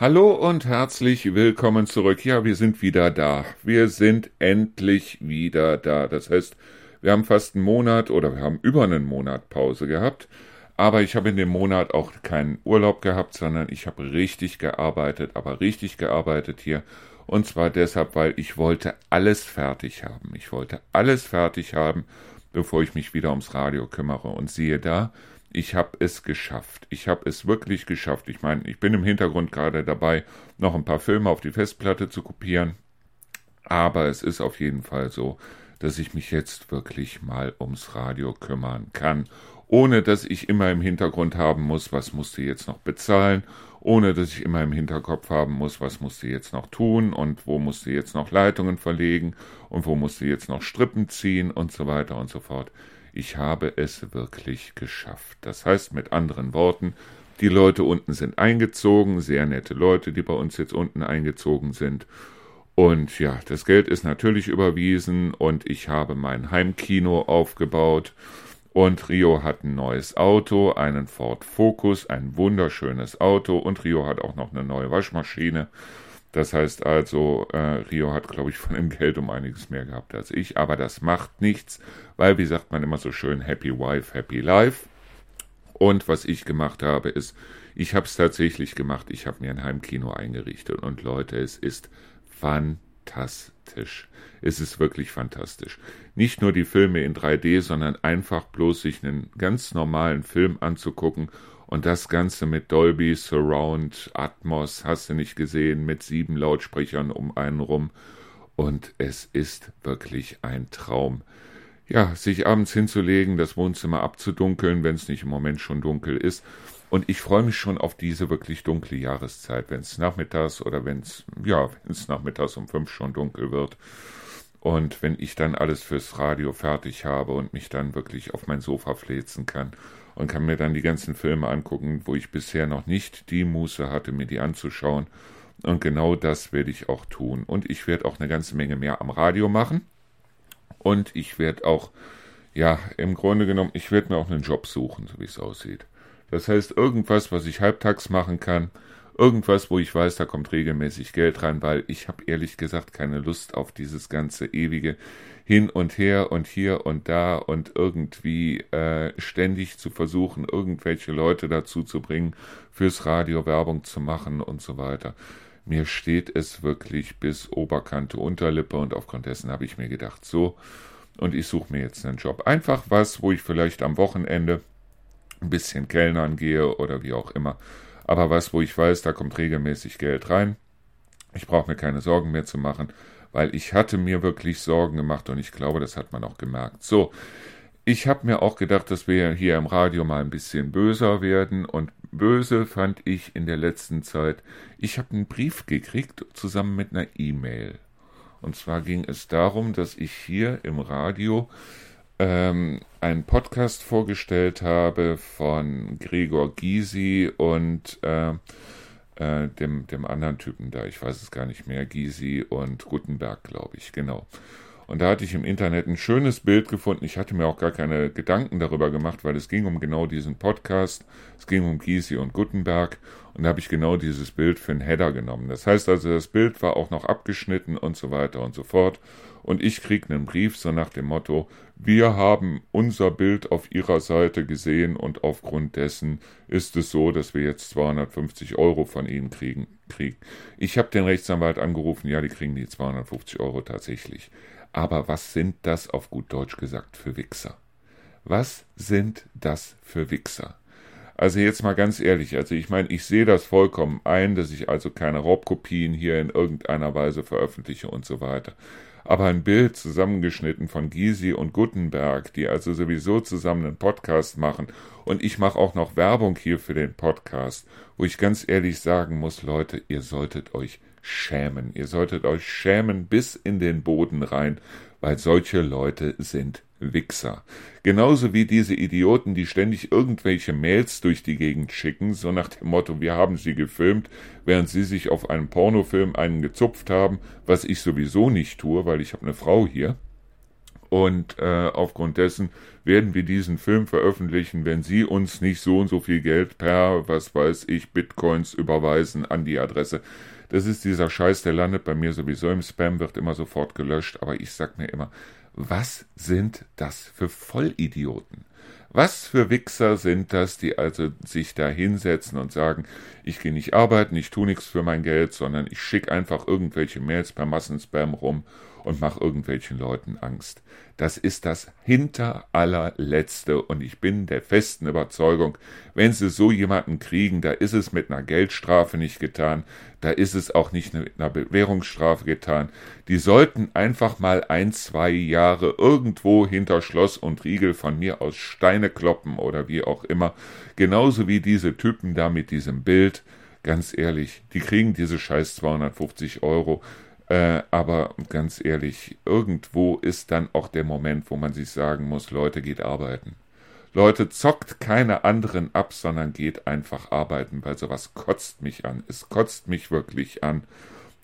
Hallo und herzlich willkommen zurück. Ja, wir sind wieder da. Wir sind endlich wieder da. Das heißt, wir haben fast einen Monat oder wir haben über einen Monat Pause gehabt. Aber ich habe in dem Monat auch keinen Urlaub gehabt, sondern ich habe richtig gearbeitet, aber richtig gearbeitet hier. Und zwar deshalb, weil ich wollte alles fertig haben. Ich wollte alles fertig haben, bevor ich mich wieder ums Radio kümmere. Und siehe da, ich habe es geschafft. Ich habe es wirklich geschafft. Ich meine, ich bin im Hintergrund gerade dabei, noch ein paar Filme auf die Festplatte zu kopieren. Aber es ist auf jeden Fall so, dass ich mich jetzt wirklich mal ums Radio kümmern kann, ohne dass ich immer im Hintergrund haben muss, was musst du jetzt noch bezahlen, ohne dass ich immer im Hinterkopf haben muss, was musst du jetzt noch tun und wo musst du jetzt noch Leitungen verlegen und wo musst du jetzt noch Strippen ziehen und so weiter und so fort ich habe es wirklich geschafft. Das heißt mit anderen Worten, die Leute unten sind eingezogen, sehr nette Leute, die bei uns jetzt unten eingezogen sind. Und ja, das Geld ist natürlich überwiesen und ich habe mein Heimkino aufgebaut. Und Rio hat ein neues Auto, einen Ford Focus, ein wunderschönes Auto. Und Rio hat auch noch eine neue Waschmaschine. Das heißt also, äh, Rio hat, glaube ich, von dem Geld um einiges mehr gehabt als ich, aber das macht nichts, weil, wie sagt man immer so schön, Happy Wife, Happy Life. Und was ich gemacht habe, ist, ich habe es tatsächlich gemacht, ich habe mir ein Heimkino eingerichtet und Leute, es ist fantastisch. Es ist wirklich fantastisch. Nicht nur die Filme in 3D, sondern einfach bloß sich einen ganz normalen Film anzugucken und das Ganze mit Dolby Surround Atmos, hast du nicht gesehen, mit sieben Lautsprechern um einen rum. Und es ist wirklich ein Traum. Ja, sich abends hinzulegen, das Wohnzimmer abzudunkeln, wenn es nicht im Moment schon dunkel ist. Und ich freue mich schon auf diese wirklich dunkle Jahreszeit, wenn es nachmittags oder wenn es, ja, wenn es nachmittags um fünf schon dunkel wird. Und wenn ich dann alles fürs Radio fertig habe und mich dann wirklich auf mein Sofa fläzen kann und kann mir dann die ganzen Filme angucken, wo ich bisher noch nicht die Muße hatte, mir die anzuschauen. Und genau das werde ich auch tun. Und ich werde auch eine ganze Menge mehr am Radio machen. Und ich werde auch, ja, im Grunde genommen, ich werde mir auch einen Job suchen, so wie es aussieht. Das heißt, irgendwas, was ich halbtags machen kann, irgendwas, wo ich weiß, da kommt regelmäßig Geld rein, weil ich habe ehrlich gesagt keine Lust auf dieses ganze ewige hin und her und hier und da und irgendwie äh, ständig zu versuchen, irgendwelche Leute dazu zu bringen, fürs Radio Werbung zu machen und so weiter. Mir steht es wirklich bis Oberkante Unterlippe und aufgrund dessen habe ich mir gedacht, so, und ich suche mir jetzt einen Job. Einfach was, wo ich vielleicht am Wochenende ein bisschen Kellnern gehe oder wie auch immer aber was, wo ich weiß, da kommt regelmäßig Geld rein. Ich brauche mir keine Sorgen mehr zu machen, weil ich hatte mir wirklich Sorgen gemacht und ich glaube, das hat man auch gemerkt. So, ich habe mir auch gedacht, dass wir hier im Radio mal ein bisschen böser werden und böse fand ich in der letzten Zeit. Ich habe einen Brief gekriegt zusammen mit einer E-Mail. Und zwar ging es darum, dass ich hier im Radio ähm, einen Podcast vorgestellt habe von Gregor Gysi und äh, äh, dem, dem anderen Typen da, ich weiß es gar nicht mehr, Gysi und Gutenberg, glaube ich, genau. Und da hatte ich im Internet ein schönes Bild gefunden. Ich hatte mir auch gar keine Gedanken darüber gemacht, weil es ging um genau diesen Podcast. Es ging um Gysi und Gutenberg. Und da habe ich genau dieses Bild für einen Header genommen. Das heißt also, das Bild war auch noch abgeschnitten und so weiter und so fort. Und ich krieg einen Brief so nach dem Motto, wir haben unser Bild auf Ihrer Seite gesehen und aufgrund dessen ist es so, dass wir jetzt 250 Euro von Ihnen kriegen. kriegen. Ich habe den Rechtsanwalt angerufen, ja, die kriegen die 250 Euro tatsächlich. Aber was sind das auf gut Deutsch gesagt für Wichser? Was sind das für Wichser? Also jetzt mal ganz ehrlich, also ich meine, ich sehe das vollkommen ein, dass ich also keine Raubkopien hier in irgendeiner Weise veröffentliche und so weiter. Aber ein Bild zusammengeschnitten von Gysi und Gutenberg, die also sowieso zusammen einen Podcast machen und ich mache auch noch Werbung hier für den Podcast, wo ich ganz ehrlich sagen muss, Leute, ihr solltet euch schämen. Ihr solltet euch schämen bis in den Boden rein, weil solche Leute sind Wichser. Genauso wie diese Idioten, die ständig irgendwelche Mails durch die Gegend schicken, so nach dem Motto, wir haben sie gefilmt, während sie sich auf einem Pornofilm einen gezupft haben, was ich sowieso nicht tue, weil ich habe eine Frau hier. Und äh, aufgrund dessen werden wir diesen Film veröffentlichen, wenn Sie uns nicht so und so viel Geld per, was weiß ich, Bitcoins überweisen an die Adresse. Das ist dieser Scheiß, der landet bei mir sowieso im Spam, wird immer sofort gelöscht, aber ich sag mir immer, was sind das für Vollidioten? Was für Wichser sind das, die also sich da hinsetzen und sagen, ich gehe nicht arbeiten, ich tue nichts für mein Geld, sondern ich schicke einfach irgendwelche Mails per Massenspam rum und mache irgendwelchen Leuten Angst. Das ist das hinter allerletzte und ich bin der festen Überzeugung, wenn sie so jemanden kriegen, da ist es mit einer Geldstrafe nicht getan, da ist es auch nicht mit einer Bewährungsstrafe getan. Die sollten einfach mal ein, zwei Jahre irgendwo hinter Schloss und Riegel von mir aus Steine kloppen oder wie auch immer. Genauso wie diese Typen da mit diesem Bild. Ganz ehrlich, die kriegen diese scheiß 250 Euro. Äh, aber ganz ehrlich, irgendwo ist dann auch der Moment, wo man sich sagen muss, Leute, geht arbeiten. Leute, zockt keine anderen ab, sondern geht einfach arbeiten, weil sowas kotzt mich an. Es kotzt mich wirklich an,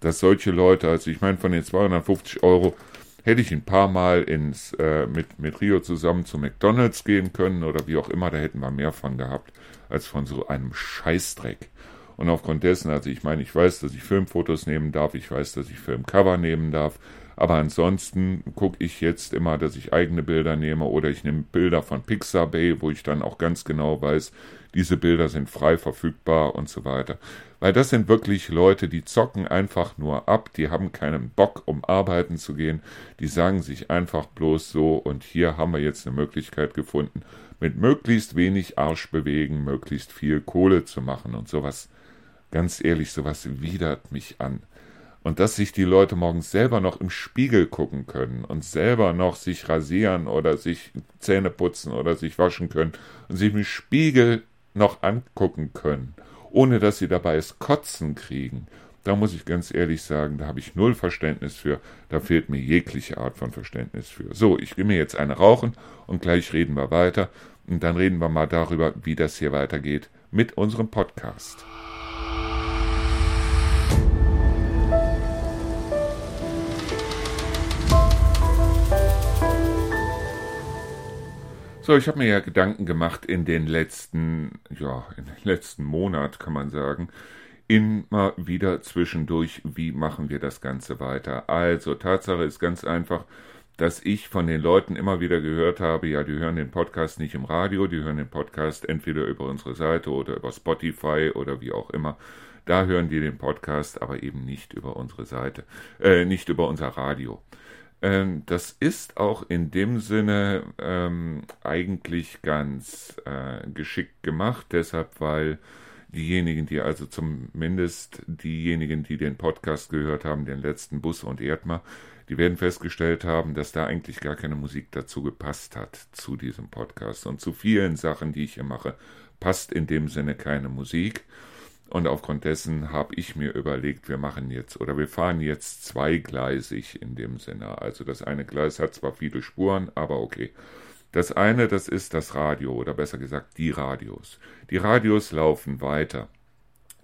dass solche Leute, also ich meine, von den 250 Euro hätte ich ein paar Mal ins, äh, mit, mit Rio zusammen zu McDonalds gehen können oder wie auch immer, da hätten wir mehr von gehabt, als von so einem Scheißdreck. Und aufgrund dessen, also ich meine, ich weiß, dass ich Filmfotos nehmen darf, ich weiß, dass ich Filmcover nehmen darf, aber ansonsten gucke ich jetzt immer, dass ich eigene Bilder nehme oder ich nehme Bilder von Pixabay, wo ich dann auch ganz genau weiß, diese Bilder sind frei verfügbar und so weiter. Weil das sind wirklich Leute, die zocken einfach nur ab, die haben keinen Bock, um arbeiten zu gehen, die sagen sich einfach bloß so und hier haben wir jetzt eine Möglichkeit gefunden, mit möglichst wenig Arsch bewegen, möglichst viel Kohle zu machen und sowas Ganz ehrlich, sowas widert mich an. Und dass sich die Leute morgens selber noch im Spiegel gucken können und selber noch sich rasieren oder sich Zähne putzen oder sich waschen können und sich im Spiegel noch angucken können, ohne dass sie dabei es Kotzen kriegen, da muss ich ganz ehrlich sagen, da habe ich null Verständnis für, da fehlt mir jegliche Art von Verständnis für. So, ich gehe mir jetzt eine rauchen und gleich reden wir weiter und dann reden wir mal darüber, wie das hier weitergeht mit unserem Podcast. So, ich habe mir ja Gedanken gemacht in den letzten, ja, in den letzten Monat, kann man sagen, immer wieder zwischendurch, wie machen wir das Ganze weiter. Also, Tatsache ist ganz einfach, dass ich von den Leuten immer wieder gehört habe, ja, die hören den Podcast nicht im Radio, die hören den Podcast entweder über unsere Seite oder über Spotify oder wie auch immer. Da hören die den Podcast, aber eben nicht über unsere Seite, äh, nicht über unser Radio. Ähm, das ist auch in dem Sinne ähm, eigentlich ganz äh, geschickt gemacht, deshalb weil diejenigen, die also zumindest diejenigen, die den Podcast gehört haben, den letzten Bus und Erdmer, die werden festgestellt haben, dass da eigentlich gar keine Musik dazu gepasst hat zu diesem Podcast. Und zu vielen Sachen, die ich hier mache, passt in dem Sinne keine Musik. Und aufgrund dessen habe ich mir überlegt, wir machen jetzt oder wir fahren jetzt zweigleisig in dem Sinne. Also das eine Gleis hat zwar viele Spuren, aber okay. Das eine, das ist das Radio oder besser gesagt die Radios. Die Radios laufen weiter,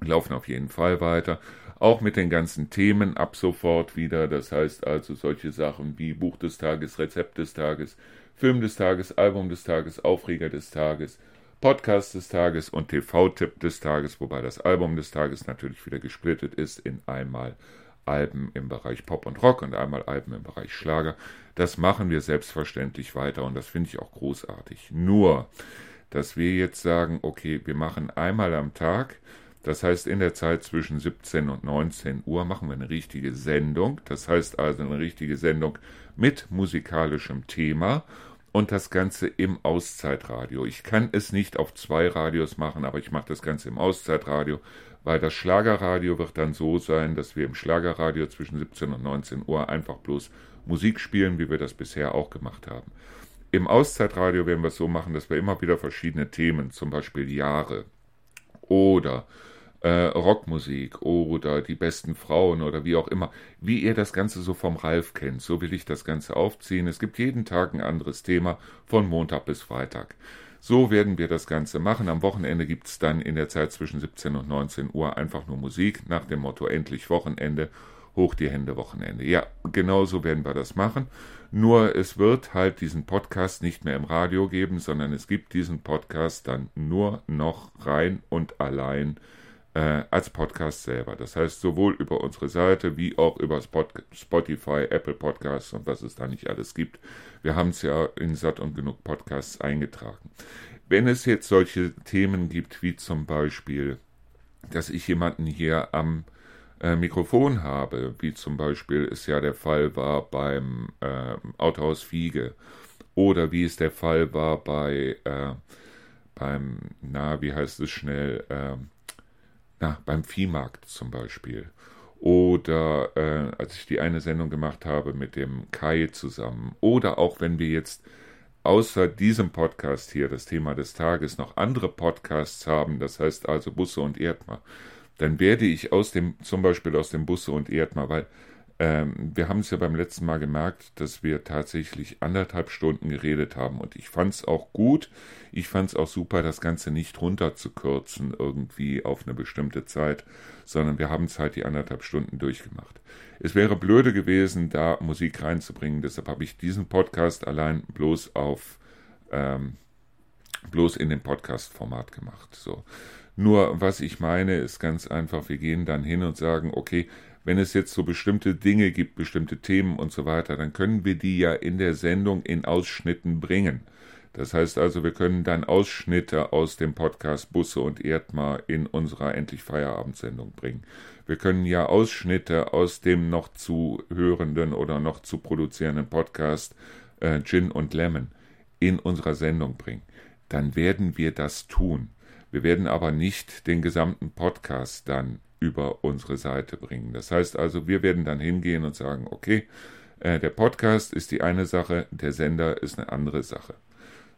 laufen auf jeden Fall weiter, auch mit den ganzen Themen ab sofort wieder. Das heißt also solche Sachen wie Buch des Tages, Rezept des Tages, Film des Tages, Album des Tages, Aufreger des Tages, Podcast des Tages und TV-Tipp des Tages, wobei das Album des Tages natürlich wieder gesplittet ist in einmal Alben im Bereich Pop und Rock und einmal Alben im Bereich Schlager. Das machen wir selbstverständlich weiter und das finde ich auch großartig. Nur, dass wir jetzt sagen, okay, wir machen einmal am Tag, das heißt in der Zeit zwischen 17 und 19 Uhr machen wir eine richtige Sendung, das heißt also eine richtige Sendung mit musikalischem Thema und das Ganze im Auszeitradio. Ich kann es nicht auf zwei Radios machen, aber ich mache das Ganze im Auszeitradio, weil das Schlagerradio wird dann so sein, dass wir im Schlagerradio zwischen 17 und 19 Uhr einfach bloß Musik spielen, wie wir das bisher auch gemacht haben. Im Auszeitradio werden wir es so machen, dass wir immer wieder verschiedene Themen, zum Beispiel Jahre oder äh, Rockmusik oder die besten Frauen oder wie auch immer, wie ihr das Ganze so vom Ralf kennt. So will ich das Ganze aufziehen. Es gibt jeden Tag ein anderes Thema von Montag bis Freitag. So werden wir das Ganze machen. Am Wochenende gibt es dann in der Zeit zwischen 17 und 19 Uhr einfach nur Musik nach dem Motto endlich Wochenende. hoch die Hände Wochenende. Ja, genau so werden wir das machen. Nur es wird halt diesen Podcast nicht mehr im Radio geben, sondern es gibt diesen Podcast dann nur noch rein und allein äh, als Podcast selber. Das heißt, sowohl über unsere Seite wie auch über Spotify, Apple Podcasts und was es da nicht alles gibt. Wir haben es ja in Satt und genug Podcasts eingetragen. Wenn es jetzt solche Themen gibt, wie zum Beispiel, dass ich jemanden hier am äh, Mikrofon habe, wie zum Beispiel es ja der Fall war beim äh, Autohaus Fiege oder wie es der Fall war bei äh, beim, na, wie heißt es schnell, äh, na, beim Viehmarkt zum Beispiel. Oder äh, als ich die eine Sendung gemacht habe mit dem Kai zusammen. Oder auch wenn wir jetzt außer diesem Podcast hier, das Thema des Tages, noch andere Podcasts haben, das heißt also Busse und Erdmer, dann werde ich aus dem, zum Beispiel aus dem Busse und Erdmer, weil ähm, wir haben es ja beim letzten Mal gemerkt, dass wir tatsächlich anderthalb Stunden geredet haben und ich fand es auch gut. Ich fand es auch super, das Ganze nicht runterzukürzen irgendwie auf eine bestimmte Zeit, sondern wir haben es halt die anderthalb Stunden durchgemacht. Es wäre blöde gewesen, da Musik reinzubringen, deshalb habe ich diesen Podcast allein bloß auf ähm, bloß in dem Podcast-Format gemacht. So. Nur was ich meine, ist ganz einfach, wir gehen dann hin und sagen, okay, wenn es jetzt so bestimmte Dinge gibt, bestimmte Themen und so weiter, dann können wir die ja in der Sendung in Ausschnitten bringen. Das heißt also, wir können dann Ausschnitte aus dem Podcast Busse und Erdmar in unserer Endlich Feierabendsendung bringen. Wir können ja Ausschnitte aus dem noch zu hörenden oder noch zu produzierenden Podcast äh, Gin und Lemon in unserer Sendung bringen. Dann werden wir das tun. Wir werden aber nicht den gesamten Podcast dann über unsere Seite bringen. Das heißt also, wir werden dann hingehen und sagen, okay, äh, der Podcast ist die eine Sache, der Sender ist eine andere Sache.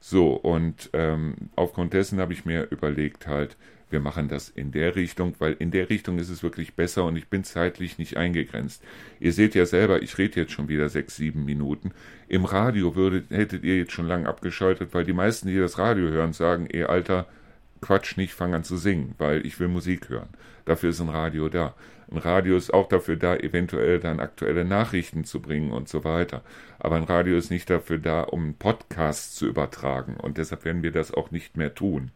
So, und ähm, aufgrund dessen habe ich mir überlegt halt, wir machen das in der Richtung, weil in der Richtung ist es wirklich besser und ich bin zeitlich nicht eingegrenzt. Ihr seht ja selber, ich rede jetzt schon wieder sechs, sieben Minuten. Im Radio würdet, hättet ihr jetzt schon lang abgeschaltet, weil die meisten, die das Radio hören, sagen, ihr Alter, Quatsch nicht, fang an zu singen, weil ich will Musik hören. Dafür ist ein Radio da. Ein Radio ist auch dafür da, eventuell dann aktuelle Nachrichten zu bringen und so weiter. Aber ein Radio ist nicht dafür da, um einen Podcast zu übertragen. Und deshalb werden wir das auch nicht mehr tun.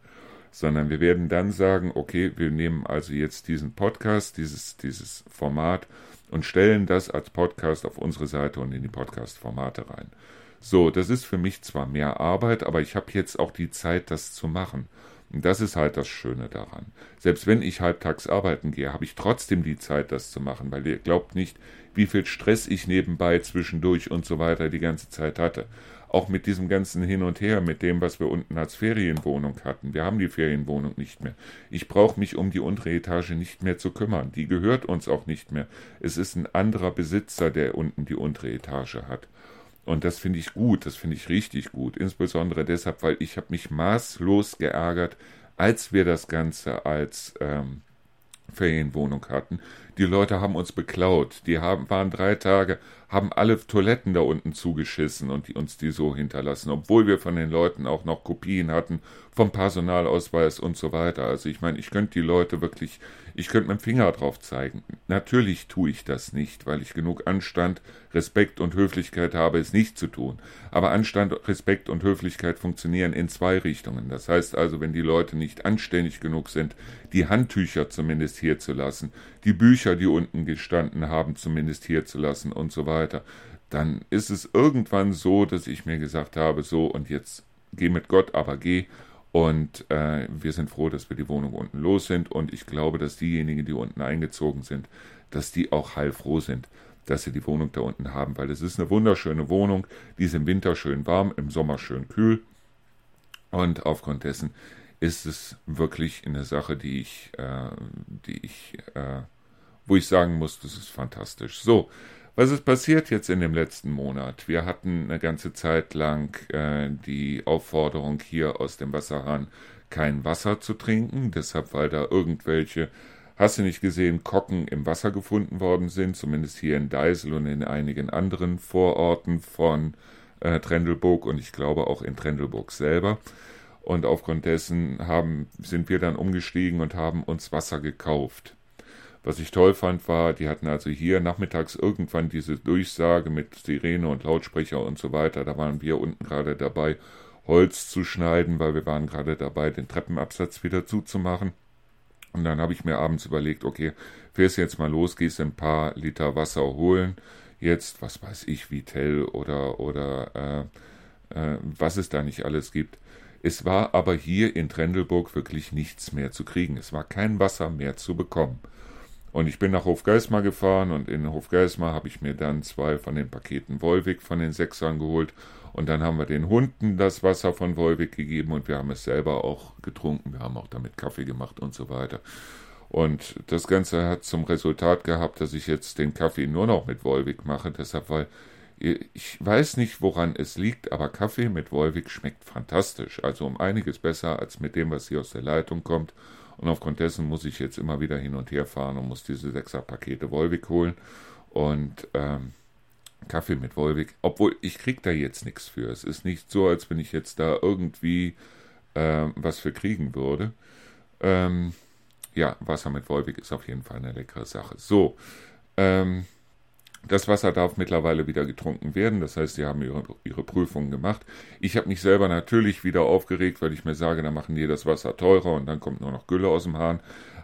Sondern wir werden dann sagen, okay, wir nehmen also jetzt diesen Podcast, dieses, dieses Format und stellen das als Podcast auf unsere Seite und in die Podcast-Formate rein. So, das ist für mich zwar mehr Arbeit, aber ich habe jetzt auch die Zeit, das zu machen. Und das ist halt das Schöne daran. Selbst wenn ich halbtags arbeiten gehe, habe ich trotzdem die Zeit, das zu machen, weil ihr glaubt nicht, wie viel Stress ich nebenbei zwischendurch und so weiter die ganze Zeit hatte. Auch mit diesem ganzen Hin und Her, mit dem, was wir unten als Ferienwohnung hatten. Wir haben die Ferienwohnung nicht mehr. Ich brauche mich um die untere Etage nicht mehr zu kümmern. Die gehört uns auch nicht mehr. Es ist ein anderer Besitzer, der unten die untere Etage hat. Und das finde ich gut, das finde ich richtig gut. Insbesondere deshalb, weil ich habe mich maßlos geärgert, als wir das Ganze als ähm, Ferienwohnung hatten. Die Leute haben uns beklaut. Die haben, waren drei Tage, haben alle Toiletten da unten zugeschissen und die, uns die so hinterlassen, obwohl wir von den Leuten auch noch Kopien hatten vom Personalausweis und so weiter. Also ich meine, ich könnte die Leute wirklich, ich könnte mit dem Finger drauf zeigen. Natürlich tue ich das nicht, weil ich genug Anstand, Respekt und Höflichkeit habe, es nicht zu tun. Aber Anstand, Respekt und Höflichkeit funktionieren in zwei Richtungen. Das heißt also, wenn die Leute nicht anständig genug sind, die Handtücher zumindest hier zu lassen, die Bücher, die unten gestanden haben, zumindest hier zu lassen und so weiter, dann ist es irgendwann so, dass ich mir gesagt habe, so und jetzt geh mit Gott, aber geh und äh, wir sind froh, dass wir die Wohnung unten los sind. Und ich glaube, dass diejenigen, die unten eingezogen sind, dass die auch heilfroh sind, dass sie die Wohnung da unten haben. Weil es ist eine wunderschöne Wohnung. Die ist im Winter schön warm, im Sommer schön kühl. Und aufgrund dessen ist es wirklich eine Sache, die ich, äh, die ich, äh, wo ich sagen muss, das ist fantastisch. So, was ist passiert jetzt in dem letzten Monat? Wir hatten eine ganze Zeit lang äh, die Aufforderung hier aus dem Wasserhahn kein Wasser zu trinken, deshalb weil da irgendwelche, hast du nicht gesehen, Kocken im Wasser gefunden worden sind, zumindest hier in Deisel und in einigen anderen Vororten von äh, Trendelburg und ich glaube auch in Trendelburg selber. Und aufgrund dessen haben, sind wir dann umgestiegen und haben uns Wasser gekauft. Was ich toll fand, war, die hatten also hier nachmittags irgendwann diese Durchsage mit Sirene und Lautsprecher und so weiter. Da waren wir unten gerade dabei, Holz zu schneiden, weil wir waren gerade dabei, den Treppenabsatz wieder zuzumachen. Und dann habe ich mir abends überlegt, okay, fährst jetzt mal los, gehst ein paar Liter Wasser holen. Jetzt, was weiß ich, Vitell oder, oder äh, äh, was es da nicht alles gibt. Es war aber hier in Trendelburg wirklich nichts mehr zu kriegen. Es war kein Wasser mehr zu bekommen. Und ich bin nach Hofgeismar gefahren und in Hofgeismar habe ich mir dann zwei von den Paketen Wolwig von den Sechsern geholt. Und dann haben wir den Hunden das Wasser von Wolwig gegeben und wir haben es selber auch getrunken. Wir haben auch damit Kaffee gemacht und so weiter. Und das Ganze hat zum Resultat gehabt, dass ich jetzt den Kaffee nur noch mit Wolwig mache. Deshalb, weil ich weiß nicht, woran es liegt, aber Kaffee mit Wolwig schmeckt fantastisch. Also um einiges besser als mit dem, was hier aus der Leitung kommt. Und aufgrund dessen muss ich jetzt immer wieder hin und her fahren und muss diese Sechser-Pakete Wolwig holen. Und ähm, Kaffee mit Wolwig, obwohl ich krieg da jetzt nichts für. Es ist nicht so, als wenn ich jetzt da irgendwie äh, was für kriegen würde. Ähm, ja, Wasser mit Wolwig ist auf jeden Fall eine leckere Sache. So, ähm, das Wasser darf mittlerweile wieder getrunken werden, das heißt, sie haben ihre, ihre Prüfungen gemacht. Ich habe mich selber natürlich wieder aufgeregt, weil ich mir sage, da machen die das Wasser teurer und dann kommt nur noch Gülle aus dem Hahn.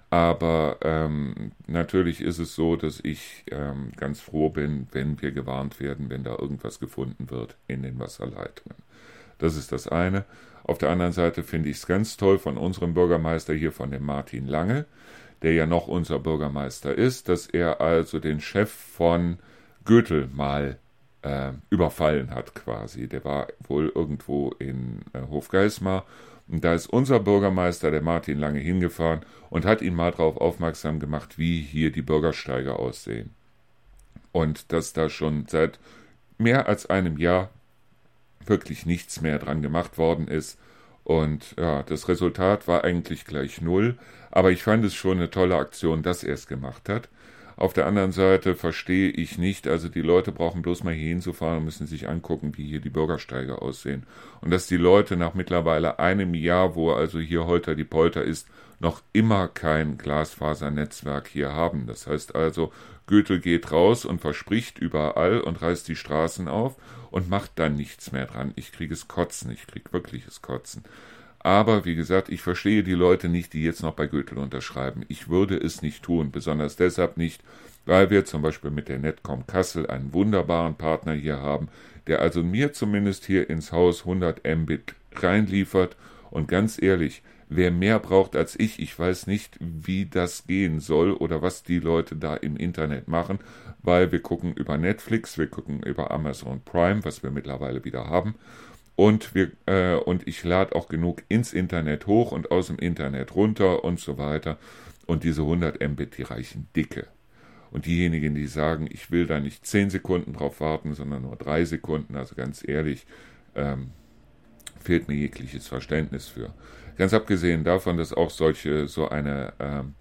Aber ähm, natürlich ist es so, dass ich ähm, ganz froh bin, wenn wir gewarnt werden, wenn da irgendwas gefunden wird in den Wasserleitungen. Das ist das eine. Auf der anderen Seite finde ich es ganz toll von unserem Bürgermeister hier, von dem Martin Lange, der ja noch unser Bürgermeister ist, dass er also den Chef von Götel mal äh, überfallen hat quasi. Der war wohl irgendwo in äh, Hofgeismar und da ist unser Bürgermeister, der Martin Lange, hingefahren und hat ihn mal darauf aufmerksam gemacht, wie hier die Bürgersteige aussehen. Und dass da schon seit mehr als einem Jahr wirklich nichts mehr dran gemacht worden ist. Und ja, das Resultat war eigentlich gleich null, aber ich fand es schon eine tolle Aktion, dass er es gemacht hat. Auf der anderen Seite verstehe ich nicht, also die Leute brauchen bloß mal hier hinzufahren und müssen sich angucken, wie hier die Bürgersteige aussehen. Und dass die Leute nach mittlerweile einem Jahr, wo also hier Holter die Polter ist, noch immer kein Glasfasernetzwerk hier haben. Das heißt also, Goethe geht raus und verspricht überall und reißt die Straßen auf und macht dann nichts mehr dran. Ich kriege es Kotzen, ich kriege wirkliches Kotzen. Aber wie gesagt, ich verstehe die Leute nicht, die jetzt noch bei Goethe unterschreiben. Ich würde es nicht tun, besonders deshalb nicht, weil wir zum Beispiel mit der Netcom Kassel einen wunderbaren Partner hier haben, der also mir zumindest hier ins Haus 100 Mbit reinliefert. Und ganz ehrlich, wer mehr braucht als ich, ich weiß nicht, wie das gehen soll oder was die Leute da im Internet machen, weil wir gucken über Netflix, wir gucken über Amazon Prime, was wir mittlerweile wieder haben und, wir, äh, und ich lade auch genug ins Internet hoch und aus dem Internet runter und so weiter. Und diese 100 Mbit, die reichen dicke. Und diejenigen, die sagen, ich will da nicht 10 Sekunden drauf warten, sondern nur 3 Sekunden, also ganz ehrlich, ähm, fehlt mir jegliches Verständnis für. Ganz abgesehen davon, dass auch solche, so eine ähm,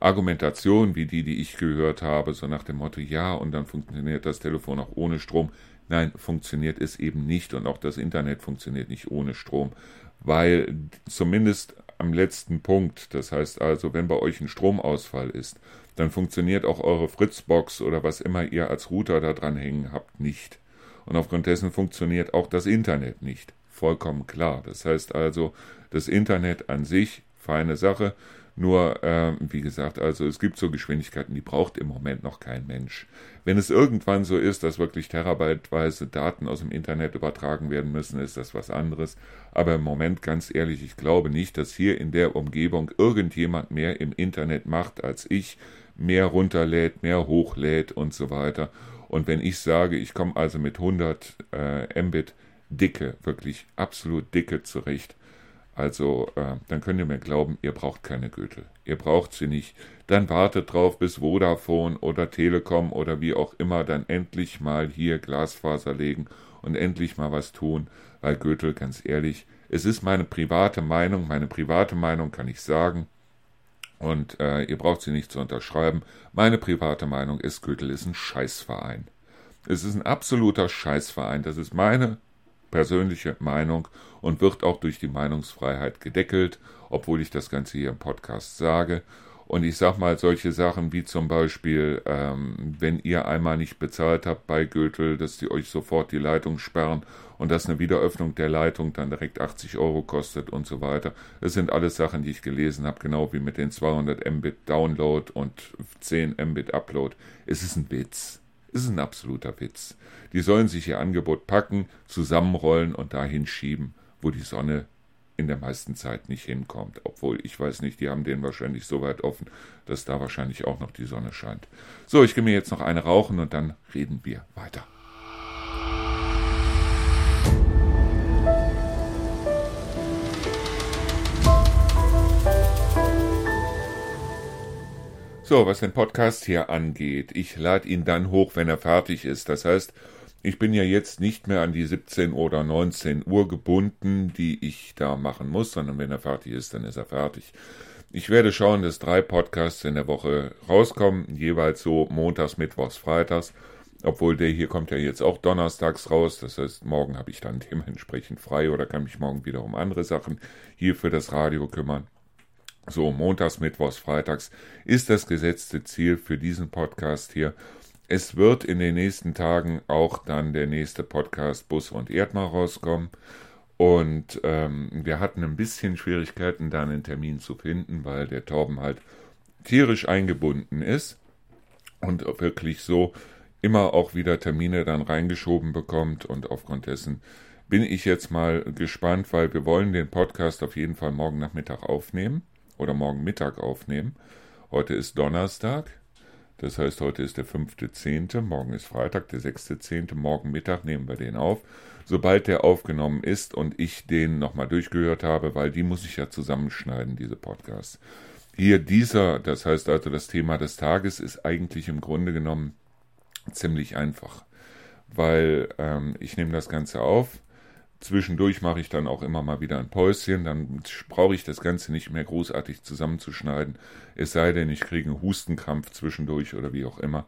Argumentation wie die, die ich gehört habe, so nach dem Motto, ja, und dann funktioniert das Telefon auch ohne Strom, Nein, funktioniert es eben nicht und auch das Internet funktioniert nicht ohne Strom, weil zumindest am letzten Punkt, das heißt also, wenn bei euch ein Stromausfall ist, dann funktioniert auch eure Fritzbox oder was immer ihr als Router da dran hängen habt nicht. Und aufgrund dessen funktioniert auch das Internet nicht. Vollkommen klar. Das heißt also, das Internet an sich, feine Sache, nur, äh, wie gesagt, also es gibt so Geschwindigkeiten, die braucht im Moment noch kein Mensch. Wenn es irgendwann so ist, dass wirklich terabyteweise Daten aus dem Internet übertragen werden müssen, ist das was anderes. Aber im Moment, ganz ehrlich, ich glaube nicht, dass hier in der Umgebung irgendjemand mehr im Internet macht als ich, mehr runterlädt, mehr hochlädt und so weiter. Und wenn ich sage, ich komme also mit 100 äh, Mbit dicke, wirklich absolut dicke zurecht, also, äh, dann könnt ihr mir glauben, ihr braucht keine Gürtel. Ihr braucht sie nicht. Dann wartet drauf, bis Vodafone oder Telekom oder wie auch immer dann endlich mal hier Glasfaser legen und endlich mal was tun, weil Gürtel, ganz ehrlich, es ist meine private Meinung, meine private Meinung kann ich sagen. Und äh, ihr braucht sie nicht zu unterschreiben. Meine private Meinung ist, Gürtel ist ein Scheißverein. Es ist ein absoluter Scheißverein. Das ist meine persönliche Meinung und wird auch durch die Meinungsfreiheit gedeckelt, obwohl ich das Ganze hier im Podcast sage. Und ich sag mal, solche Sachen wie zum Beispiel, ähm, wenn ihr einmal nicht bezahlt habt bei Gürtel, dass die euch sofort die Leitung sperren und dass eine Wiederöffnung der Leitung dann direkt 80 Euro kostet und so weiter. Das sind alles Sachen, die ich gelesen habe, genau wie mit den 200 Mbit Download und 10 Mbit Upload. Es ist ein Witz. Es ist ein absoluter Witz. Die sollen sich ihr Angebot packen, zusammenrollen und dahin schieben, wo die Sonne in der meisten Zeit nicht hinkommt. Obwohl, ich weiß nicht, die haben den wahrscheinlich so weit offen, dass da wahrscheinlich auch noch die Sonne scheint. So, ich gehe mir jetzt noch eine rauchen und dann reden wir weiter. So, was den Podcast hier angeht, ich lade ihn dann hoch, wenn er fertig ist. Das heißt, ich bin ja jetzt nicht mehr an die 17 oder 19 Uhr gebunden, die ich da machen muss, sondern wenn er fertig ist, dann ist er fertig. Ich werde schauen, dass drei Podcasts in der Woche rauskommen, jeweils so montags, mittwochs, freitags. Obwohl der hier kommt ja jetzt auch donnerstags raus. Das heißt, morgen habe ich dann dementsprechend frei oder kann mich morgen wieder um andere Sachen hier für das Radio kümmern. So, montags, mittwochs, freitags ist das gesetzte Ziel für diesen Podcast hier. Es wird in den nächsten Tagen auch dann der nächste Podcast Bus und Erdmar rauskommen. Und ähm, wir hatten ein bisschen Schwierigkeiten, da einen Termin zu finden, weil der Torben halt tierisch eingebunden ist und wirklich so immer auch wieder Termine dann reingeschoben bekommt. Und aufgrund dessen bin ich jetzt mal gespannt, weil wir wollen den Podcast auf jeden Fall morgen Nachmittag aufnehmen oder morgen Mittag aufnehmen. Heute ist Donnerstag. Das heißt, heute ist der 5.10., morgen ist Freitag, der 6.10., morgen Mittag nehmen wir den auf. Sobald der aufgenommen ist und ich den nochmal durchgehört habe, weil die muss ich ja zusammenschneiden, diese Podcasts. Hier dieser, das heißt also das Thema des Tages, ist eigentlich im Grunde genommen ziemlich einfach, weil ähm, ich nehme das Ganze auf, Zwischendurch mache ich dann auch immer mal wieder ein Päuschen, dann brauche ich das Ganze nicht mehr großartig zusammenzuschneiden, es sei denn, ich kriege einen Hustenkrampf zwischendurch oder wie auch immer.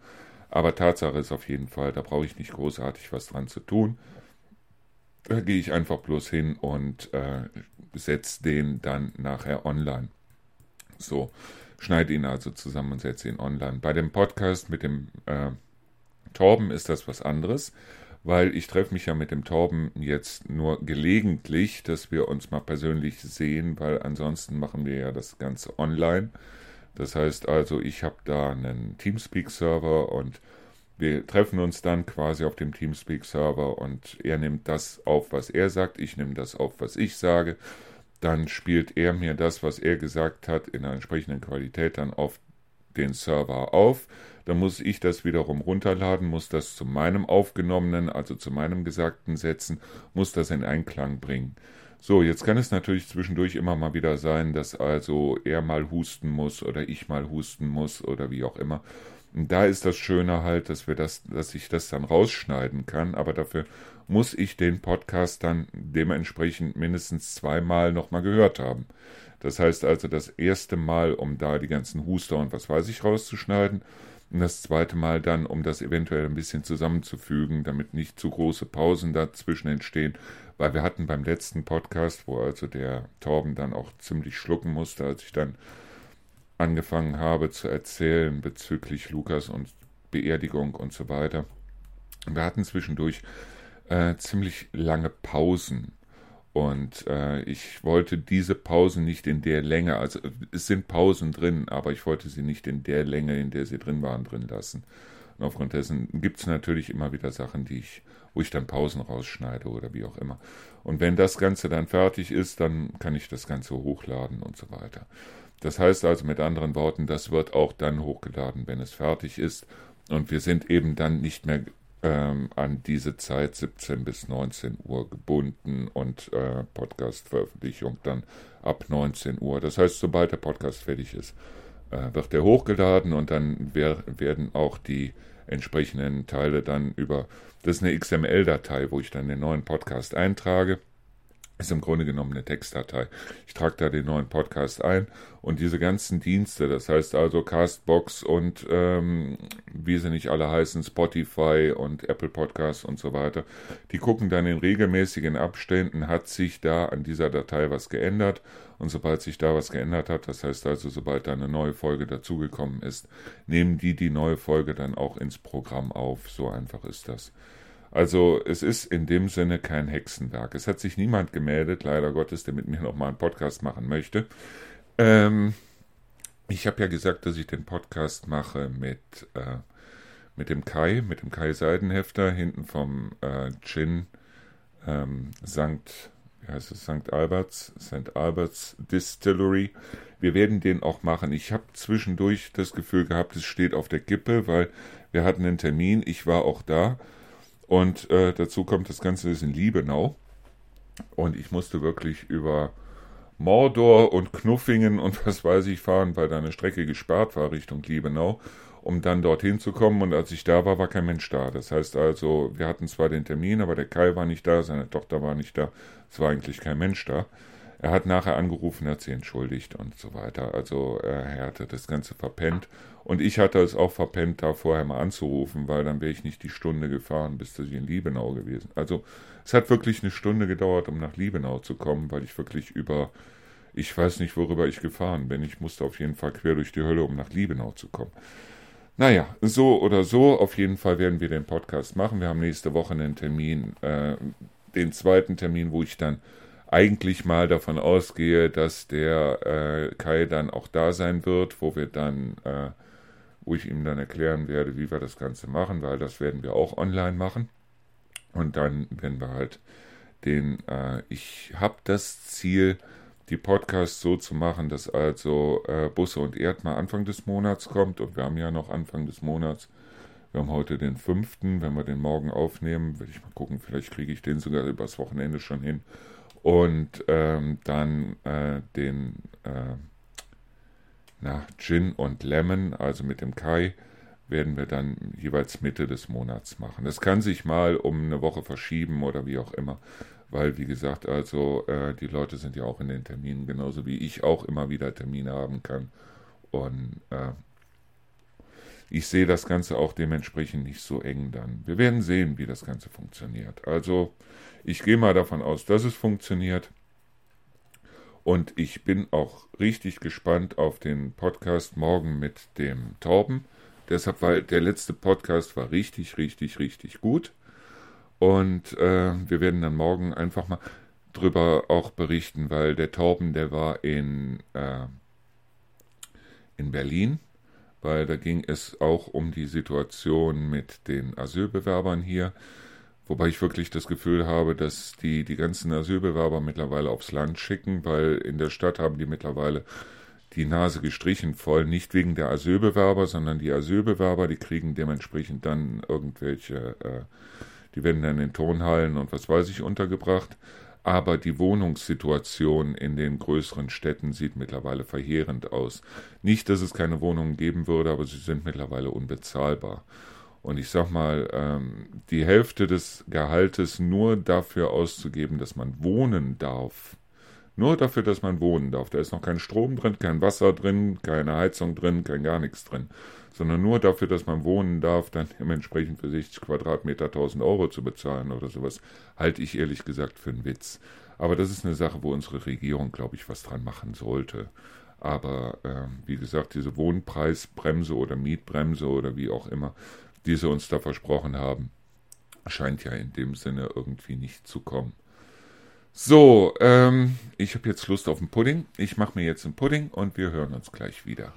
Aber Tatsache ist auf jeden Fall, da brauche ich nicht großartig was dran zu tun. Da gehe ich einfach bloß hin und äh, setze den dann nachher online. So, schneide ihn also zusammen und setze ihn online. Bei dem Podcast mit dem äh, Torben ist das was anderes weil ich treffe mich ja mit dem Torben jetzt nur gelegentlich, dass wir uns mal persönlich sehen, weil ansonsten machen wir ja das Ganze online. Das heißt also, ich habe da einen Teamspeak-Server und wir treffen uns dann quasi auf dem Teamspeak-Server und er nimmt das auf, was er sagt, ich nehme das auf, was ich sage. Dann spielt er mir das, was er gesagt hat, in einer entsprechenden Qualität dann auf den Server auf. Dann muss ich das wiederum runterladen, muss das zu meinem aufgenommenen, also zu meinem Gesagten setzen, muss das in Einklang bringen. So, jetzt kann es natürlich zwischendurch immer mal wieder sein, dass also er mal husten muss oder ich mal husten muss oder wie auch immer. Und da ist das Schöne halt, dass wir das, dass ich das dann rausschneiden kann, aber dafür muss ich den Podcast dann dementsprechend mindestens zweimal nochmal gehört haben. Das heißt also das erste Mal, um da die ganzen Huster und was weiß ich rauszuschneiden und das zweite Mal dann, um das eventuell ein bisschen zusammenzufügen, damit nicht zu große Pausen dazwischen entstehen, weil wir hatten beim letzten Podcast, wo also der Torben dann auch ziemlich schlucken musste, als ich dann angefangen habe zu erzählen bezüglich Lukas und Beerdigung und so weiter. Wir hatten zwischendurch äh, ziemlich lange Pausen. Und äh, ich wollte diese Pausen nicht in der Länge, also es sind Pausen drin, aber ich wollte sie nicht in der Länge, in der sie drin waren, drin lassen. Und aufgrund dessen gibt es natürlich immer wieder Sachen, die ich, wo ich dann Pausen rausschneide oder wie auch immer. Und wenn das Ganze dann fertig ist, dann kann ich das Ganze hochladen und so weiter. Das heißt also mit anderen Worten, das wird auch dann hochgeladen, wenn es fertig ist. Und wir sind eben dann nicht mehr ähm, an diese Zeit 17 bis 19 Uhr gebunden und äh, Podcast-Veröffentlichung dann ab 19 Uhr. Das heißt, sobald der Podcast fertig ist, äh, wird der hochgeladen und dann wer werden auch die entsprechenden Teile dann über, das ist eine XML-Datei, wo ich dann den neuen Podcast eintrage. Ist im Grunde genommen eine Textdatei. Ich trage da den neuen Podcast ein und diese ganzen Dienste, das heißt also Castbox und ähm, wie sie nicht alle heißen, Spotify und Apple Podcasts und so weiter, die gucken dann in regelmäßigen Abständen, hat sich da an dieser Datei was geändert und sobald sich da was geändert hat, das heißt also, sobald da eine neue Folge dazugekommen ist, nehmen die die neue Folge dann auch ins Programm auf. So einfach ist das. Also es ist in dem Sinne kein Hexenwerk. Es hat sich niemand gemeldet, leider Gottes, der mit mir nochmal einen Podcast machen möchte. Ähm, ich habe ja gesagt, dass ich den Podcast mache mit, äh, mit dem Kai, mit dem Kai Seidenhefter, hinten vom äh, Gin ähm, St. Wie heißt es? St. Alberts, St. Alberts Distillery. Wir werden den auch machen. Ich habe zwischendurch das Gefühl gehabt, es steht auf der Kippe, weil wir hatten einen Termin. Ich war auch da und äh, dazu kommt, das Ganze ist in Liebenau. Und ich musste wirklich über Mordor und Knuffingen und was weiß ich fahren, weil da eine Strecke gesperrt war Richtung Liebenau, um dann dorthin zu kommen. Und als ich da war, war kein Mensch da. Das heißt also, wir hatten zwar den Termin, aber der Kai war nicht da, seine Tochter war nicht da. Es war eigentlich kein Mensch da. Er hat nachher angerufen, er hat sich entschuldigt und so weiter. Also er hatte das Ganze verpennt. Und ich hatte es auch verpennt, da vorher mal anzurufen, weil dann wäre ich nicht die Stunde gefahren, bis ich in Liebenau gewesen. Also es hat wirklich eine Stunde gedauert, um nach Liebenau zu kommen, weil ich wirklich über, ich weiß nicht, worüber ich gefahren bin. Ich musste auf jeden Fall quer durch die Hölle, um nach Liebenau zu kommen. Naja, so oder so, auf jeden Fall werden wir den Podcast machen. Wir haben nächste Woche einen Termin, äh, den zweiten Termin, wo ich dann eigentlich mal davon ausgehe, dass der äh, Kai dann auch da sein wird, wo wir dann, äh, wo ich ihm dann erklären werde, wie wir das Ganze machen, weil das werden wir auch online machen. Und dann werden wir halt den, äh, ich habe das Ziel, die Podcasts so zu machen, dass also äh, Busse und Erd mal Anfang des Monats kommt und wir haben ja noch Anfang des Monats. Wir haben heute den fünften, wenn wir den morgen aufnehmen, werde ich mal gucken, vielleicht kriege ich den sogar übers Wochenende schon hin und ähm, dann äh, den äh, na, Gin und Lemon, also mit dem Kai, werden wir dann jeweils Mitte des Monats machen. Das kann sich mal um eine Woche verschieben oder wie auch immer, weil wie gesagt, also äh, die Leute sind ja auch in den Terminen, genauso wie ich auch immer wieder Termine haben kann. Und äh, ich sehe das Ganze auch dementsprechend nicht so eng dann. Wir werden sehen, wie das Ganze funktioniert. Also ich gehe mal davon aus, dass es funktioniert. Und ich bin auch richtig gespannt auf den Podcast morgen mit dem Torben. Deshalb, weil der letzte Podcast war richtig, richtig, richtig gut. Und äh, wir werden dann morgen einfach mal drüber auch berichten, weil der Torben, der war in, äh, in Berlin, weil da ging es auch um die Situation mit den Asylbewerbern hier. Wobei ich wirklich das Gefühl habe, dass die die ganzen Asylbewerber mittlerweile aufs Land schicken, weil in der Stadt haben die mittlerweile die Nase gestrichen voll, nicht wegen der Asylbewerber, sondern die Asylbewerber, die kriegen dementsprechend dann irgendwelche, äh, die werden dann in Turnhallen und was weiß ich untergebracht. Aber die Wohnungssituation in den größeren Städten sieht mittlerweile verheerend aus. Nicht, dass es keine Wohnungen geben würde, aber sie sind mittlerweile unbezahlbar. Und ich sag mal, ähm, die Hälfte des Gehaltes nur dafür auszugeben, dass man wohnen darf. Nur dafür, dass man wohnen darf. Da ist noch kein Strom drin, kein Wasser drin, keine Heizung drin, kein gar nichts drin. Sondern nur dafür, dass man wohnen darf, dann dementsprechend für 60 Quadratmeter 1000 Euro zu bezahlen oder sowas, halte ich ehrlich gesagt für einen Witz. Aber das ist eine Sache, wo unsere Regierung, glaube ich, was dran machen sollte. Aber äh, wie gesagt, diese Wohnpreisbremse oder Mietbremse oder wie auch immer, die sie uns da versprochen haben, scheint ja in dem Sinne irgendwie nicht zu kommen. So, ähm, ich habe jetzt Lust auf einen Pudding. Ich mache mir jetzt einen Pudding und wir hören uns gleich wieder.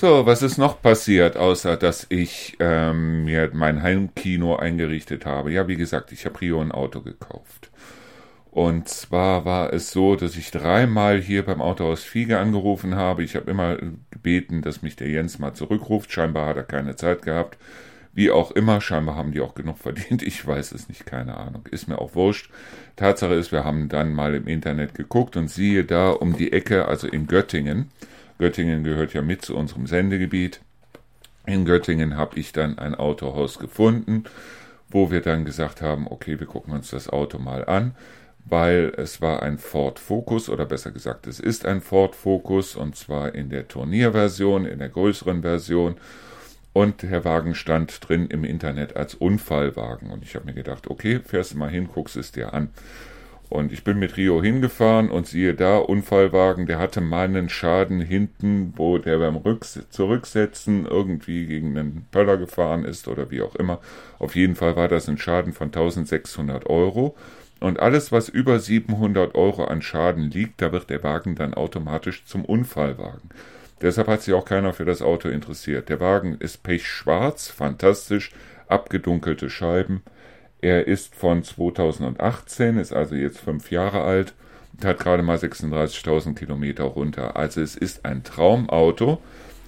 So, was ist noch passiert, außer dass ich ähm, mir mein Heimkino eingerichtet habe? Ja, wie gesagt, ich habe Rio ein Auto gekauft. Und zwar war es so, dass ich dreimal hier beim Autohaus Fiege angerufen habe. Ich habe immer gebeten, dass mich der Jens mal zurückruft. Scheinbar hat er keine Zeit gehabt. Wie auch immer, scheinbar haben die auch genug verdient. Ich weiß es nicht, keine Ahnung. Ist mir auch wurscht. Tatsache ist, wir haben dann mal im Internet geguckt und siehe da um die Ecke, also in Göttingen, Göttingen gehört ja mit zu unserem Sendegebiet. In Göttingen habe ich dann ein Autohaus gefunden, wo wir dann gesagt haben, okay, wir gucken uns das Auto mal an, weil es war ein Ford Focus oder besser gesagt, es ist ein Ford Focus und zwar in der Turnierversion, in der größeren Version und der Wagen stand drin im Internet als Unfallwagen und ich habe mir gedacht, okay, fährst du mal hin, guckst es dir an. Und ich bin mit Rio hingefahren und siehe da, Unfallwagen, der hatte meinen Schaden hinten, wo der beim Rücks Zurücksetzen irgendwie gegen einen Pöller gefahren ist oder wie auch immer. Auf jeden Fall war das ein Schaden von 1600 Euro. Und alles, was über 700 Euro an Schaden liegt, da wird der Wagen dann automatisch zum Unfallwagen. Deshalb hat sich auch keiner für das Auto interessiert. Der Wagen ist pechschwarz, fantastisch, abgedunkelte Scheiben, er ist von 2018, ist also jetzt fünf Jahre alt und hat gerade mal 36.000 Kilometer runter. Also es ist ein Traumauto,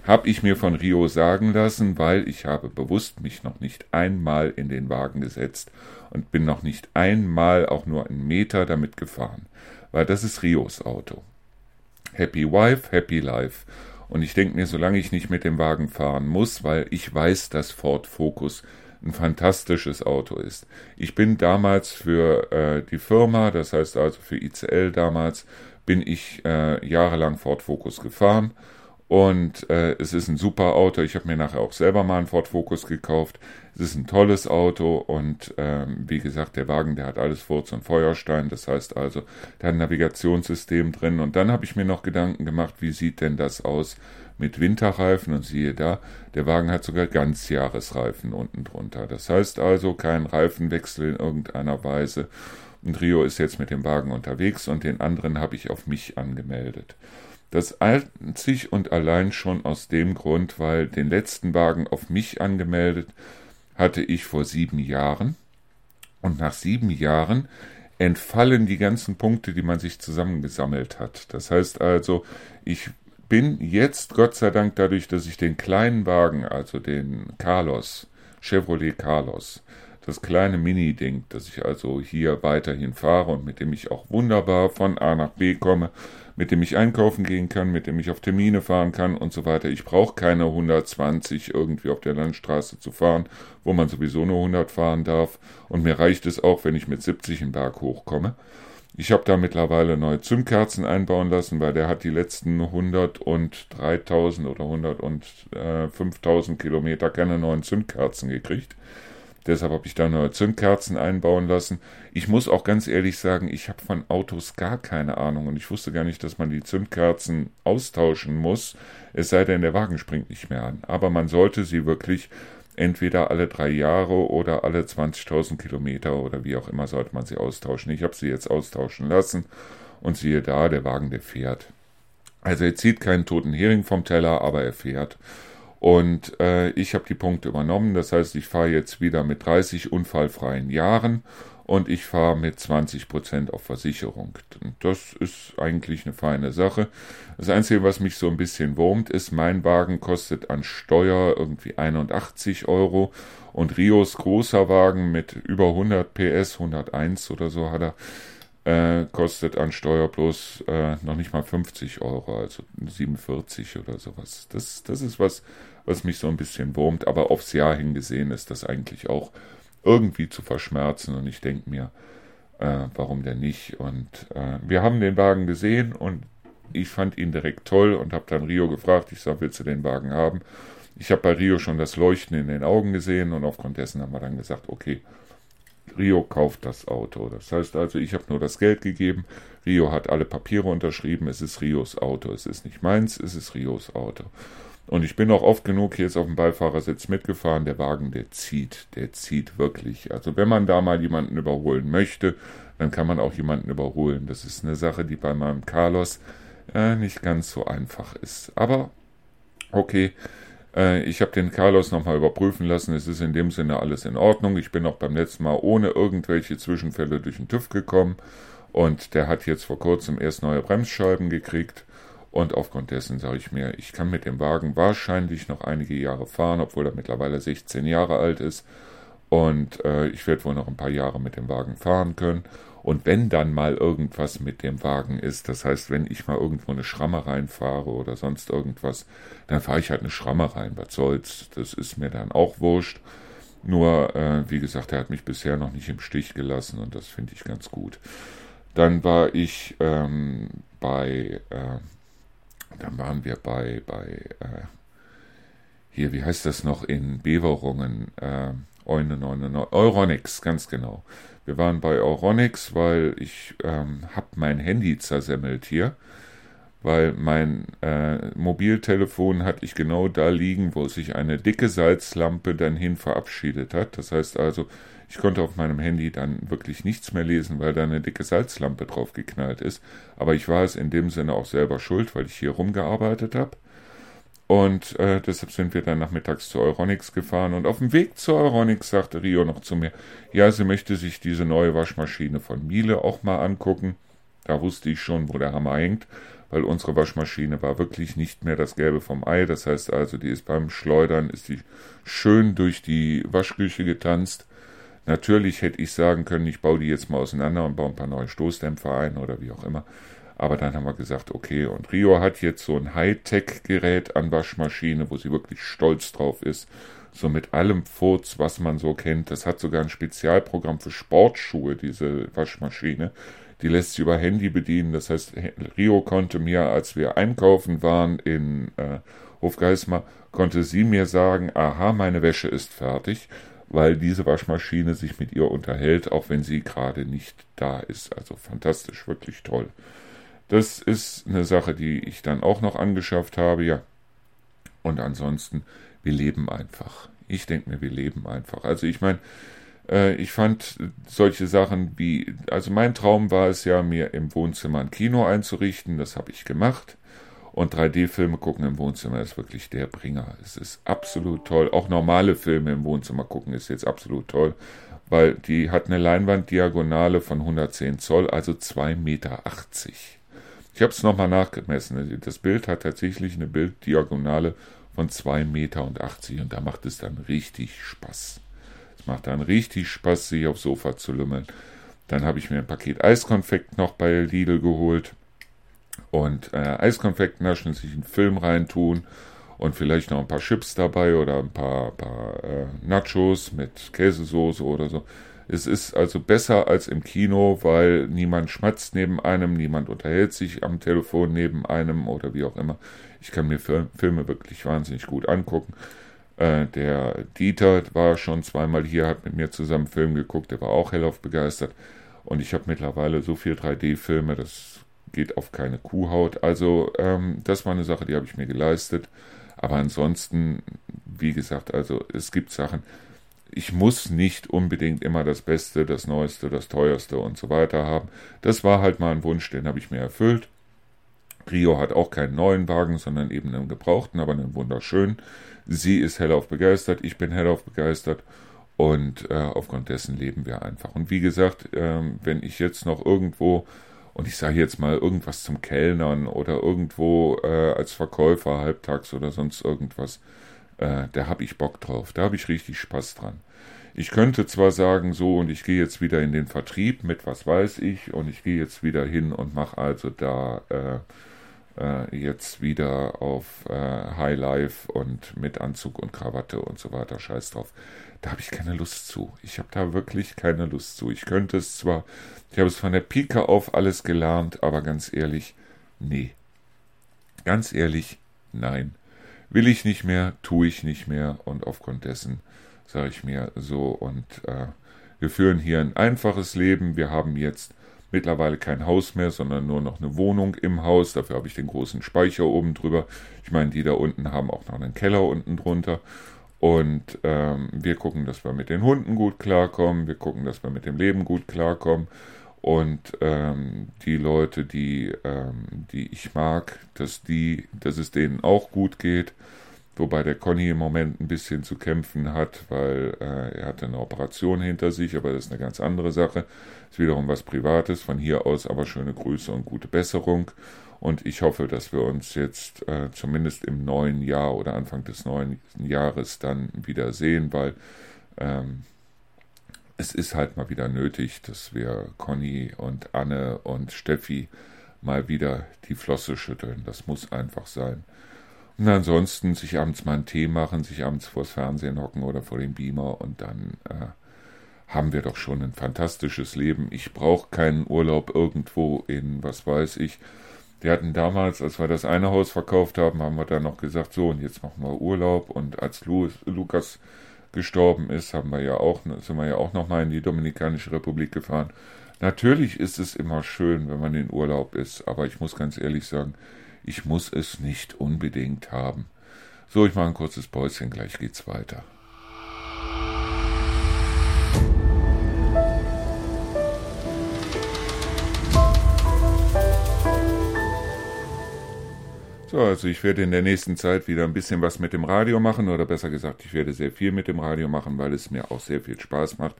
habe ich mir von Rio sagen lassen, weil ich habe bewusst mich noch nicht einmal in den Wagen gesetzt und bin noch nicht einmal auch nur einen Meter damit gefahren, weil das ist Rios Auto. Happy Wife, Happy Life. Und ich denke mir, solange ich nicht mit dem Wagen fahren muss, weil ich weiß, dass Ford Focus ein fantastisches Auto ist. Ich bin damals für äh, die Firma, das heißt also für ICL damals, bin ich äh, jahrelang Ford Focus gefahren und äh, es ist ein super Auto. Ich habe mir nachher auch selber mal einen Ford Focus gekauft. Es ist ein tolles Auto und ähm, wie gesagt, der Wagen, der hat alles Furz und Feuerstein. Das heißt also, der hat ein Navigationssystem drin. Und dann habe ich mir noch Gedanken gemacht, wie sieht denn das aus mit Winterreifen und siehe da, der Wagen hat sogar Ganzjahresreifen unten drunter. Das heißt also kein Reifenwechsel in irgendeiner Weise. Und Rio ist jetzt mit dem Wagen unterwegs und den anderen habe ich auf mich angemeldet. Das einzig und allein schon aus dem Grund, weil den letzten Wagen auf mich angemeldet hatte ich vor sieben Jahren. Und nach sieben Jahren entfallen die ganzen Punkte, die man sich zusammengesammelt hat. Das heißt also, ich bin jetzt, Gott sei Dank, dadurch, dass ich den kleinen Wagen, also den Carlos, Chevrolet Carlos, das kleine Mini-Ding, das ich also hier weiterhin fahre und mit dem ich auch wunderbar von A nach B komme, mit dem ich einkaufen gehen kann, mit dem ich auf Termine fahren kann und so weiter. Ich brauche keine 120 irgendwie auf der Landstraße zu fahren, wo man sowieso nur 100 fahren darf. Und mir reicht es auch, wenn ich mit 70 einen Berg hochkomme. Ich habe da mittlerweile neue Zündkerzen einbauen lassen, weil der hat die letzten 100 und 3000 oder 100 und äh, 5000 Kilometer keine neuen Zündkerzen gekriegt. Deshalb habe ich da neue Zündkerzen einbauen lassen. Ich muss auch ganz ehrlich sagen, ich habe von Autos gar keine Ahnung und ich wusste gar nicht, dass man die Zündkerzen austauschen muss, es sei denn, der Wagen springt nicht mehr an. Aber man sollte sie wirklich entweder alle drei Jahre oder alle 20.000 Kilometer oder wie auch immer sollte man sie austauschen. Ich habe sie jetzt austauschen lassen und siehe da, der Wagen, der fährt. Also er zieht keinen toten Hering vom Teller, aber er fährt. Und äh, ich habe die Punkte übernommen. Das heißt, ich fahre jetzt wieder mit 30 unfallfreien Jahren und ich fahre mit 20% auf Versicherung. Und das ist eigentlich eine feine Sache. Das Einzige, was mich so ein bisschen wurmt, ist, mein Wagen kostet an Steuer irgendwie 81 Euro und Rios großer Wagen mit über 100 PS, 101 oder so hat er, äh, kostet an Steuer bloß äh, noch nicht mal 50 Euro, also 47 oder sowas. Das, das ist was, was mich so ein bisschen wurmt, aber aufs Jahr hingesehen ist das eigentlich auch irgendwie zu verschmerzen. Und ich denke mir, äh, warum denn nicht? Und äh, wir haben den Wagen gesehen und ich fand ihn direkt toll und habe dann Rio gefragt, ich sage, willst du den Wagen haben? Ich habe bei Rio schon das Leuchten in den Augen gesehen und aufgrund dessen haben wir dann gesagt, okay, Rio kauft das Auto. Das heißt also, ich habe nur das Geld gegeben, Rio hat alle Papiere unterschrieben, es ist Rios Auto, es ist nicht meins, es ist Rios Auto. Und ich bin auch oft genug jetzt auf dem Beifahrersitz mitgefahren. Der Wagen, der zieht, der zieht wirklich. Also wenn man da mal jemanden überholen möchte, dann kann man auch jemanden überholen. Das ist eine Sache, die bei meinem Carlos äh, nicht ganz so einfach ist. Aber okay, äh, ich habe den Carlos nochmal überprüfen lassen. Es ist in dem Sinne alles in Ordnung. Ich bin auch beim letzten Mal ohne irgendwelche Zwischenfälle durch den TÜV gekommen. Und der hat jetzt vor kurzem erst neue Bremsscheiben gekriegt. Und aufgrund dessen sage ich mir, ich kann mit dem Wagen wahrscheinlich noch einige Jahre fahren, obwohl er mittlerweile 16 Jahre alt ist. Und äh, ich werde wohl noch ein paar Jahre mit dem Wagen fahren können. Und wenn dann mal irgendwas mit dem Wagen ist, das heißt, wenn ich mal irgendwo eine Schramme reinfahre oder sonst irgendwas, dann fahre ich halt eine Schramme rein. Was soll's? Das ist mir dann auch wurscht. Nur, äh, wie gesagt, er hat mich bisher noch nicht im Stich gelassen und das finde ich ganz gut. Dann war ich ähm, bei, äh, dann waren wir bei, bei, äh, hier, wie heißt das noch, in Beverungen, äh, Euronix, ganz genau. Wir waren bei Euronix, weil ich ähm, habe mein Handy zersemmelt hier, weil mein äh, Mobiltelefon hatte ich genau da liegen, wo sich eine dicke Salzlampe dann hin verabschiedet hat. Das heißt also, ich konnte auf meinem Handy dann wirklich nichts mehr lesen, weil da eine dicke Salzlampe drauf geknallt ist. Aber ich war es in dem Sinne auch selber schuld, weil ich hier rumgearbeitet habe. Und äh, deshalb sind wir dann nachmittags zu Euronics gefahren. Und auf dem Weg zu Euronics sagte Rio noch zu mir, ja, sie möchte sich diese neue Waschmaschine von Miele auch mal angucken. Da wusste ich schon, wo der Hammer hängt, weil unsere Waschmaschine war wirklich nicht mehr das Gelbe vom Ei. Das heißt also, die ist beim Schleudern, ist die schön durch die Waschküche getanzt. Natürlich hätte ich sagen können, ich baue die jetzt mal auseinander und baue ein paar neue Stoßdämpfer ein oder wie auch immer. Aber dann haben wir gesagt, okay, und Rio hat jetzt so ein Hightech-Gerät an Waschmaschine, wo sie wirklich stolz drauf ist. So mit allem Furz, was man so kennt. Das hat sogar ein Spezialprogramm für Sportschuhe, diese Waschmaschine. Die lässt sich über Handy bedienen. Das heißt, Rio konnte mir, als wir einkaufen waren in äh, Hofgeismar, konnte sie mir sagen, aha, meine Wäsche ist fertig weil diese Waschmaschine sich mit ihr unterhält, auch wenn sie gerade nicht da ist. Also fantastisch, wirklich toll. Das ist eine Sache, die ich dann auch noch angeschafft habe, ja. Und ansonsten, wir leben einfach. Ich denke mir, wir leben einfach. Also ich meine, äh, ich fand solche Sachen wie, also mein Traum war es ja, mir im Wohnzimmer ein Kino einzurichten. Das habe ich gemacht. Und 3D-Filme gucken im Wohnzimmer ist wirklich der Bringer. Es ist absolut toll. Auch normale Filme im Wohnzimmer gucken ist jetzt absolut toll, weil die hat eine Leinwanddiagonale von 110 Zoll, also 2,80 Meter. Ich habe es nochmal nachgemessen. Das Bild hat tatsächlich eine Bilddiagonale von 2,80 Meter und da macht es dann richtig Spaß. Es macht dann richtig Spaß, sich aufs Sofa zu lümmeln. Dann habe ich mir ein Paket Eiskonfekt noch bei Lidl geholt und äh, Eiskonfekt naschen, sich einen Film reintun und vielleicht noch ein paar Chips dabei oder ein paar, paar äh, Nachos mit Käsesoße oder so. Es ist also besser als im Kino, weil niemand schmatzt neben einem, niemand unterhält sich am Telefon neben einem oder wie auch immer. Ich kann mir Filme wirklich wahnsinnig gut angucken. Äh, der Dieter war schon zweimal hier, hat mit mir zusammen Film geguckt, der war auch hellauf begeistert. Und ich habe mittlerweile so viel 3D-Filme, das geht auf keine Kuhhaut. Also ähm, das war eine Sache, die habe ich mir geleistet. Aber ansonsten, wie gesagt, also es gibt Sachen, ich muss nicht unbedingt immer das Beste, das Neueste, das Teuerste und so weiter haben. Das war halt mal ein Wunsch, den habe ich mir erfüllt. Rio hat auch keinen neuen Wagen, sondern eben einen gebrauchten, aber einen wunderschönen. Sie ist hellauf begeistert, ich bin hellauf begeistert und äh, aufgrund dessen leben wir einfach. Und wie gesagt, äh, wenn ich jetzt noch irgendwo und ich sage jetzt mal irgendwas zum Kellnern oder irgendwo äh, als Verkäufer halbtags oder sonst irgendwas, äh, da habe ich Bock drauf, da habe ich richtig Spaß dran. Ich könnte zwar sagen, so und ich gehe jetzt wieder in den Vertrieb mit was weiß ich und ich gehe jetzt wieder hin und mache also da äh, äh, jetzt wieder auf äh, High Life und mit Anzug und Krawatte und so weiter, scheiß drauf da habe ich keine Lust zu. Ich habe da wirklich keine Lust zu. Ich könnte es zwar, ich habe es von der Pike auf alles gelernt, aber ganz ehrlich, nee. Ganz ehrlich, nein. Will ich nicht mehr, tue ich nicht mehr und aufgrund dessen sage ich mir so und äh, wir führen hier ein einfaches Leben. Wir haben jetzt mittlerweile kein Haus mehr, sondern nur noch eine Wohnung im Haus. Dafür habe ich den großen Speicher oben drüber. Ich meine, die da unten haben auch noch einen Keller unten drunter. Und ähm, wir gucken, dass wir mit den Hunden gut klarkommen, wir gucken, dass wir mit dem Leben gut klarkommen. Und ähm, die Leute, die, ähm, die ich mag, dass, die, dass es denen auch gut geht. Wobei der Conny im Moment ein bisschen zu kämpfen hat, weil äh, er hatte eine Operation hinter sich, aber das ist eine ganz andere Sache. Ist wiederum was Privates. Von hier aus aber schöne Grüße und gute Besserung. Und ich hoffe, dass wir uns jetzt äh, zumindest im neuen Jahr oder Anfang des neuen Jahres dann wieder sehen, weil ähm, es ist halt mal wieder nötig, dass wir Conny und Anne und Steffi mal wieder die Flosse schütteln. Das muss einfach sein. Und ansonsten sich abends mal einen Tee machen, sich abends vors Fernsehen hocken oder vor dem Beamer und dann äh, haben wir doch schon ein fantastisches Leben. Ich brauche keinen Urlaub irgendwo in, was weiß ich. Wir hatten damals, als wir das eine Haus verkauft haben, haben wir dann noch gesagt, so und jetzt machen wir Urlaub. Und als Louis, Lukas gestorben ist, haben wir ja auch, sind wir ja auch noch mal in die Dominikanische Republik gefahren. Natürlich ist es immer schön, wenn man in Urlaub ist, aber ich muss ganz ehrlich sagen, ich muss es nicht unbedingt haben. So, ich mache ein kurzes Päuschen, gleich geht's weiter. So, also ich werde in der nächsten Zeit wieder ein bisschen was mit dem Radio machen, oder besser gesagt, ich werde sehr viel mit dem Radio machen, weil es mir auch sehr viel Spaß macht.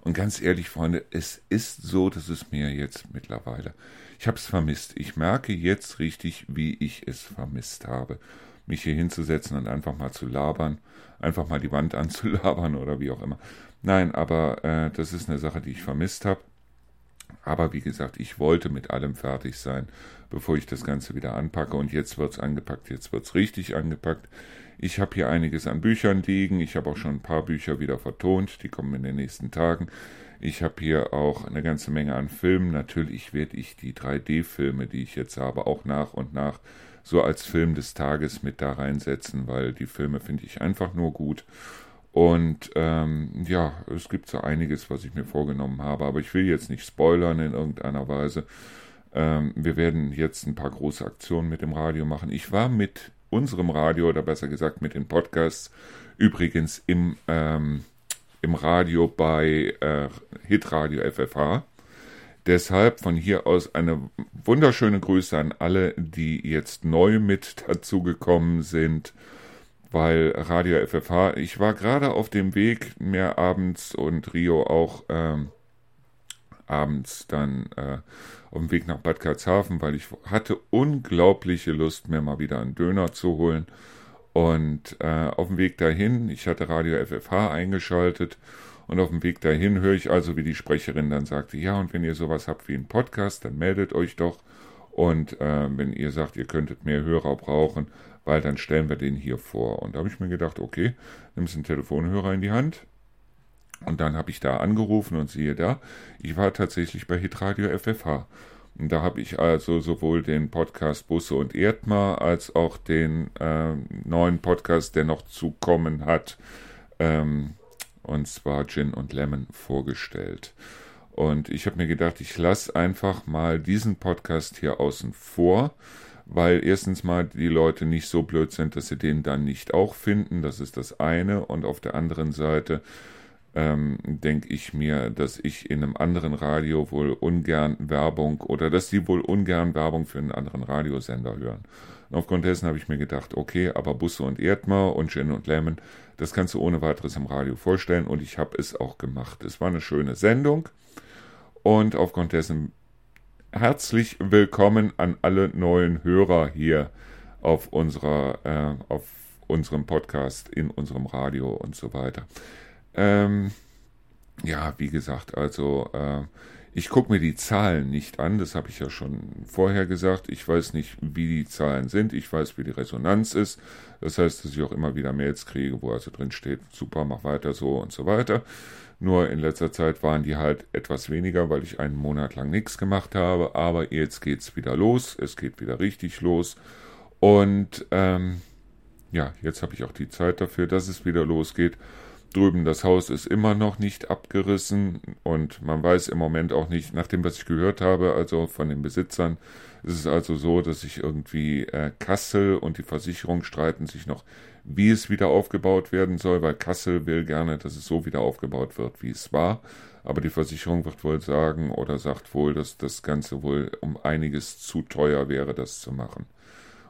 Und ganz ehrlich, Freunde, es ist so, dass es mir jetzt mittlerweile ich habe es vermisst. Ich merke jetzt richtig, wie ich es vermisst habe. Mich hier hinzusetzen und einfach mal zu labern, einfach mal die Wand anzulabern oder wie auch immer. Nein, aber äh, das ist eine Sache, die ich vermisst habe. Aber wie gesagt, ich wollte mit allem fertig sein, bevor ich das Ganze wieder anpacke. Und jetzt wird es angepackt, jetzt wird es richtig angepackt. Ich habe hier einiges an Büchern liegen. Ich habe auch schon ein paar Bücher wieder vertont. Die kommen in den nächsten Tagen. Ich habe hier auch eine ganze Menge an Filmen. Natürlich werde ich die 3D-Filme, die ich jetzt habe, auch nach und nach so als Film des Tages mit da reinsetzen, weil die Filme finde ich einfach nur gut. Und ähm, ja, es gibt so einiges, was ich mir vorgenommen habe, aber ich will jetzt nicht spoilern in irgendeiner Weise. Ähm, wir werden jetzt ein paar große Aktionen mit dem Radio machen. Ich war mit unserem Radio, oder besser gesagt mit den Podcasts, übrigens im ähm, im Radio bei äh, Hitradio FFH. Deshalb von hier aus eine wunderschöne Grüße an alle, die jetzt neu mit dazugekommen sind, weil Radio FFH, ich war gerade auf dem Weg, mehr abends und Rio auch ähm, abends dann äh, auf dem Weg nach Bad Karlshafen, weil ich hatte unglaubliche Lust, mir mal wieder einen Döner zu holen und äh, auf dem Weg dahin, ich hatte Radio FFH eingeschaltet und auf dem Weg dahin höre ich also, wie die Sprecherin dann sagte, ja, und wenn ihr sowas habt wie einen Podcast, dann meldet euch doch. Und äh, wenn ihr sagt, ihr könntet mehr Hörer brauchen, weil dann stellen wir den hier vor. Und da habe ich mir gedacht, okay, nimmst einen Telefonhörer in die Hand. Und dann habe ich da angerufen und siehe da, ich war tatsächlich bei Hitradio FFH. Und da habe ich also sowohl den Podcast Busse und Erdmar als auch den äh, neuen Podcast, der noch zu kommen hat, ähm, und zwar Gin und Lemon vorgestellt. Und ich habe mir gedacht, ich lasse einfach mal diesen Podcast hier außen vor, weil erstens mal die Leute nicht so blöd sind, dass sie den dann nicht auch finden. Das ist das eine. Und auf der anderen Seite ähm, denke ich mir, dass ich in einem anderen Radio wohl ungern Werbung oder dass sie wohl ungern Werbung für einen anderen Radiosender hören. Und aufgrund dessen habe ich mir gedacht, okay, aber Busse und Erdmer und Gin und Lemon, das kannst du ohne weiteres im Radio vorstellen und ich habe es auch gemacht. Es war eine schöne Sendung und aufgrund dessen herzlich willkommen an alle neuen Hörer hier auf unserer, äh, auf unserem Podcast, in unserem Radio und so weiter. Ähm, ja, wie gesagt, also äh, ich gucke mir die Zahlen nicht an, das habe ich ja schon vorher gesagt. Ich weiß nicht, wie die Zahlen sind, ich weiß, wie die Resonanz ist. Das heißt, dass ich auch immer wieder Mails kriege, wo also drin steht, super, mach weiter so und so weiter. Nur in letzter Zeit waren die halt etwas weniger, weil ich einen Monat lang nichts gemacht habe. Aber jetzt geht's wieder los, es geht wieder richtig los. Und ähm, ja, jetzt habe ich auch die Zeit dafür, dass es wieder losgeht drüben das Haus ist immer noch nicht abgerissen und man weiß im Moment auch nicht, nach dem, was ich gehört habe, also von den Besitzern, ist es also so, dass sich irgendwie äh, Kassel und die Versicherung streiten sich noch, wie es wieder aufgebaut werden soll, weil Kassel will gerne, dass es so wieder aufgebaut wird, wie es war. Aber die Versicherung wird wohl sagen oder sagt wohl, dass das Ganze wohl um einiges zu teuer wäre, das zu machen.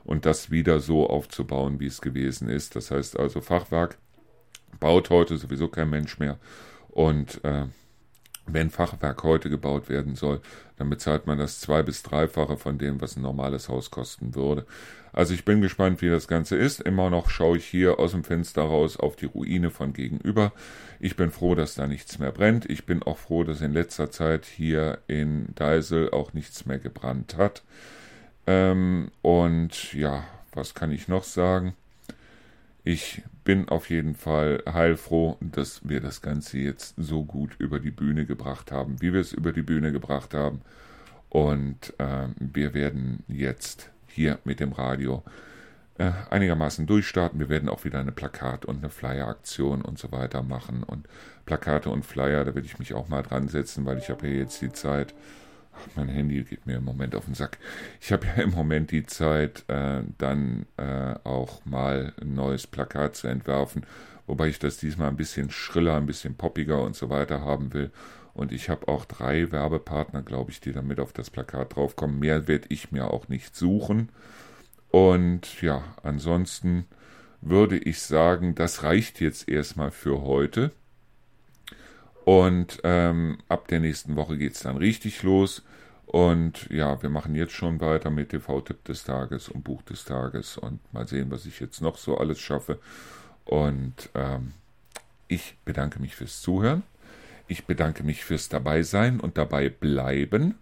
Und das wieder so aufzubauen, wie es gewesen ist. Das heißt also Fachwerk baut heute sowieso kein Mensch mehr. Und äh, wenn Fachwerk heute gebaut werden soll, dann bezahlt man das zwei- bis dreifache von dem, was ein normales Haus kosten würde. Also ich bin gespannt, wie das Ganze ist. Immer noch schaue ich hier aus dem Fenster raus auf die Ruine von gegenüber. Ich bin froh, dass da nichts mehr brennt. Ich bin auch froh, dass in letzter Zeit hier in Deisel auch nichts mehr gebrannt hat. Ähm, und ja, was kann ich noch sagen? Ich bin auf jeden Fall heilfroh, dass wir das Ganze jetzt so gut über die Bühne gebracht haben, wie wir es über die Bühne gebracht haben. Und äh, wir werden jetzt hier mit dem Radio äh, einigermaßen durchstarten. Wir werden auch wieder eine Plakat- und eine Flyer-Aktion und so weiter machen. Und Plakate und Flyer, da werde ich mich auch mal dran setzen, weil ich habe ja jetzt die Zeit, mein Handy geht mir im Moment auf den Sack. Ich habe ja im Moment die Zeit, äh, dann äh, auch mal ein neues Plakat zu entwerfen, wobei ich das diesmal ein bisschen schriller, ein bisschen poppiger und so weiter haben will. Und ich habe auch drei Werbepartner, glaube ich, die damit auf das Plakat draufkommen. Mehr werde ich mir auch nicht suchen. Und ja, ansonsten würde ich sagen, das reicht jetzt erstmal für heute. Und ähm, ab der nächsten Woche geht es dann richtig los. Und ja, wir machen jetzt schon weiter mit TV-Tipp des Tages und Buch des Tages und mal sehen, was ich jetzt noch so alles schaffe. Und ähm, ich bedanke mich fürs Zuhören. Ich bedanke mich fürs Dabeisein und dabei bleiben.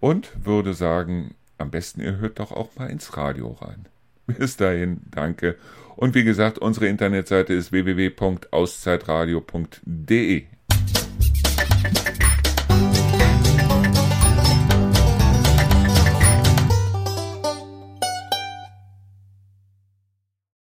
Und würde sagen, am besten ihr hört doch auch mal ins Radio rein. Bis dahin, danke. Und wie gesagt, unsere Internetseite ist www.auszeitradio.de. Thank you.